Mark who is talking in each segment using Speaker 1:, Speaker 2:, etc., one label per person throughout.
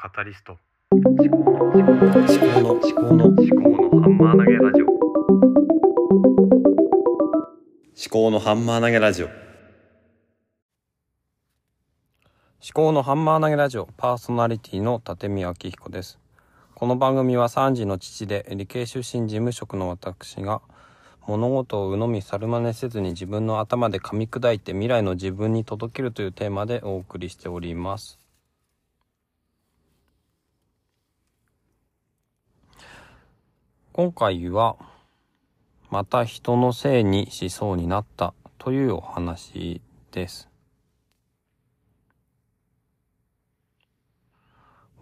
Speaker 1: カタリスト。思考の思考の
Speaker 2: 思考の思考の思
Speaker 1: 思考のハンマー投げラジオ。
Speaker 2: 考のハンマー投げラジオ。思考のハンマー投げラジオパーソナリティの立見明彦です。この番組は3児の父で理系出身事務職の私が物事を鵜呑み猿真似せずに自分の頭で噛み砕いて未来の自分に届けるというテーマでお送りしております今回はまた人のせいにしそうになったというお話です。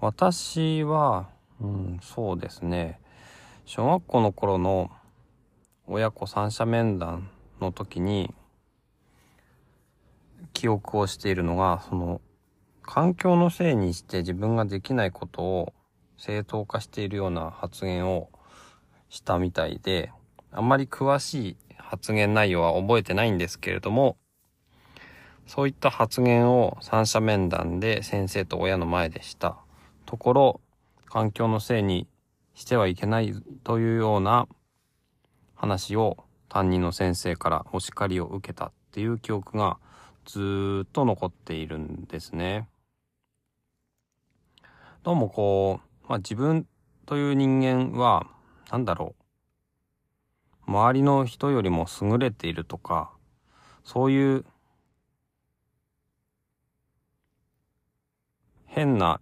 Speaker 2: 私は、うん、そうですね、小学校の頃の親子三者面談の時に記憶をしているのが、その環境のせいにして自分ができないことを正当化しているような発言をしたみたいで、あんまり詳しい発言内容は覚えてないんですけれども、そういった発言を三者面談で先生と親の前でしたところ、環境のせいにしてはいけないというような話を担任の先生からお叱りを受けたっていう記憶がずーっと残っているんですね。どうもこう、まあ、自分という人間は、なんだろう。周りの人よりも優れているとか、そういう変な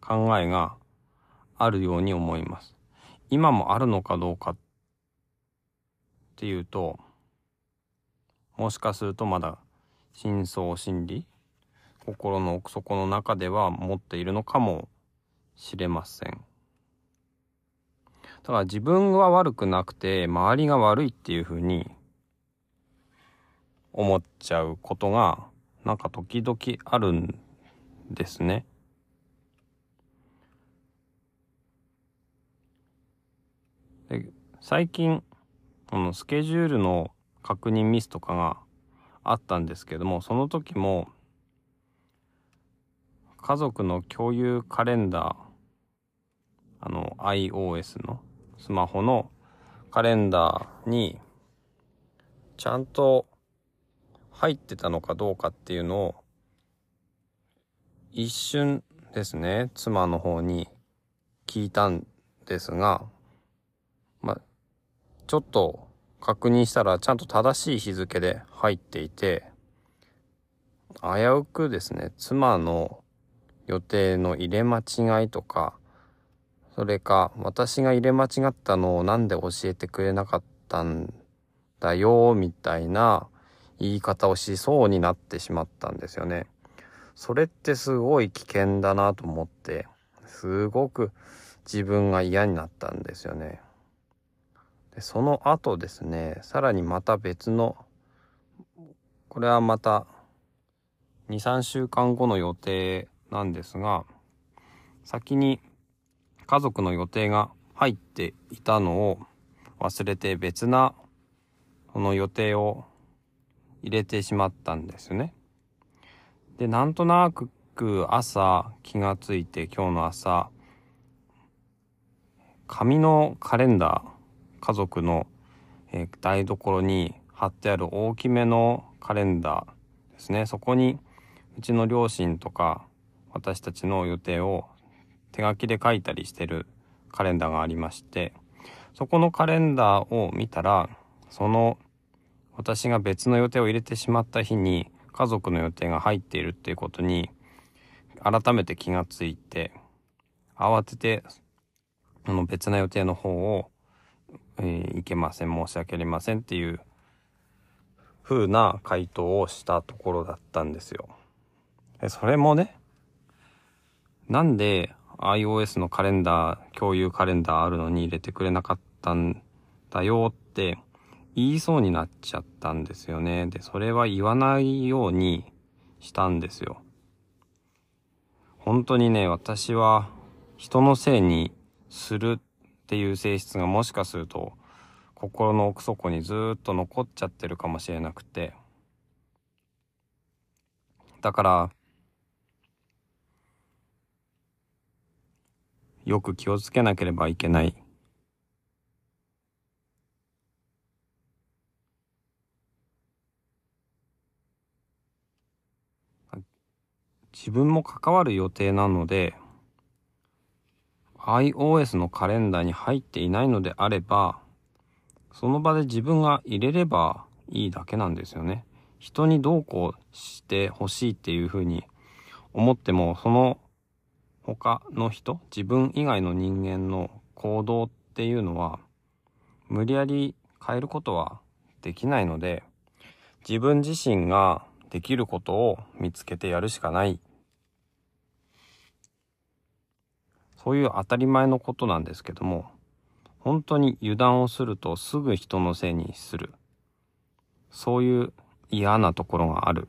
Speaker 2: 考えがあるように思います。今もあるのかどうかっていうと、もしかするとまだ深層心理、心の奥底の中では持っているのかもしれません。だ自分は悪くなくて周りが悪いっていうふうに思っちゃうことがなんか時々あるんですね。で最近このスケジュールの確認ミスとかがあったんですけどもその時も家族の共有カレンダーあの iOS のスマホのカレンダーにちゃんと入ってたのかどうかっていうのを一瞬ですね妻の方に聞いたんですがまちょっと確認したらちゃんと正しい日付で入っていて危うくですね妻の予定の入れ間違いとかそれか私が入れ間違ったのをなんで教えてくれなかったんだよみたいな言い方をしそうになってしまったんですよね。それってすごい危険だなと思ってすごく自分が嫌になったんですよね。でその後ですねさらにまた別のこれはまた23週間後の予定なんですが先に家族の予定が入っていたのを忘れて別なその予定を入れてしまったんですね。で、なんとなく朝気がついて今日の朝紙のカレンダー家族の、え台所に貼ってある大きめのカレンダーですね。そこにうちの両親とか私たちの予定を手書きで書いたりしてるカレンダーがありましてそこのカレンダーを見たらその私が別の予定を入れてしまった日に家族の予定が入っているっていうことに改めて気がついて慌ててあの別な予定の方を、えーいけません申し訳ありませんっていう風な回答をしたところだったんですよ。それもねなんで iOS のカレンダー、共有カレンダーあるのに入れてくれなかったんだよって言いそうになっちゃったんですよね。で、それは言わないようにしたんですよ。本当にね、私は人のせいにするっていう性質がもしかすると心の奥底にずっと残っちゃってるかもしれなくて。だから、よく気をつけなければいけない自分も関わる予定なので iOS のカレンダーに入っていないのであればその場で自分が入れればいいだけなんですよね。人にどうこうしてほしいっていうふうに思ってもその他の人自分以外の人間の行動っていうのは無理やり変えることはできないので自分自身ができることを見つけてやるしかない。そういう当たり前のことなんですけども本当に油断をするとすぐ人のせいにする。そういう嫌なところがある。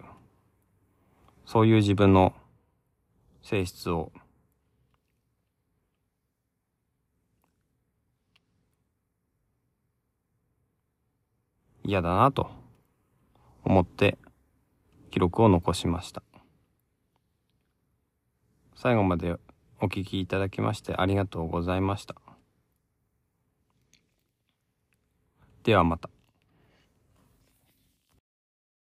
Speaker 2: そういう自分の性質を嫌だなと思って記録を残しました。最後までお聞きいただきましてありがとうございました。ではまた。